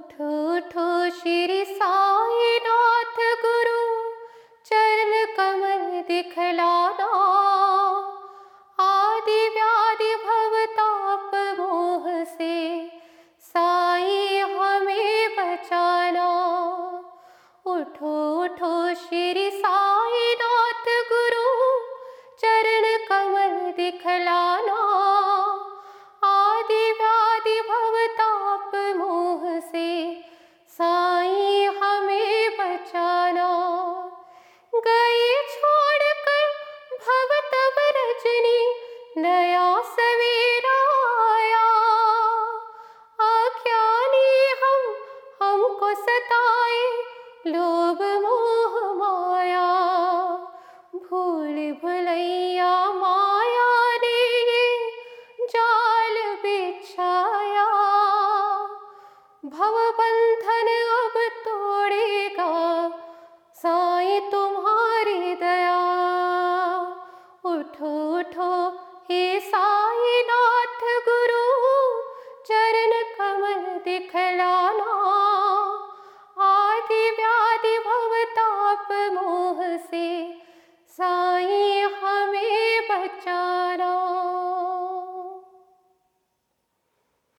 उठो उठो श्री साई रजनी नया सवेरा आया हम, हमको सताए लोभ मोह माया। भूल भुलैया माया ने जाल बिछाया। भव बंधन अब तोड़ेगा दिखलाना। आदि व्याधि भवताप मोह से साई हमें बचा।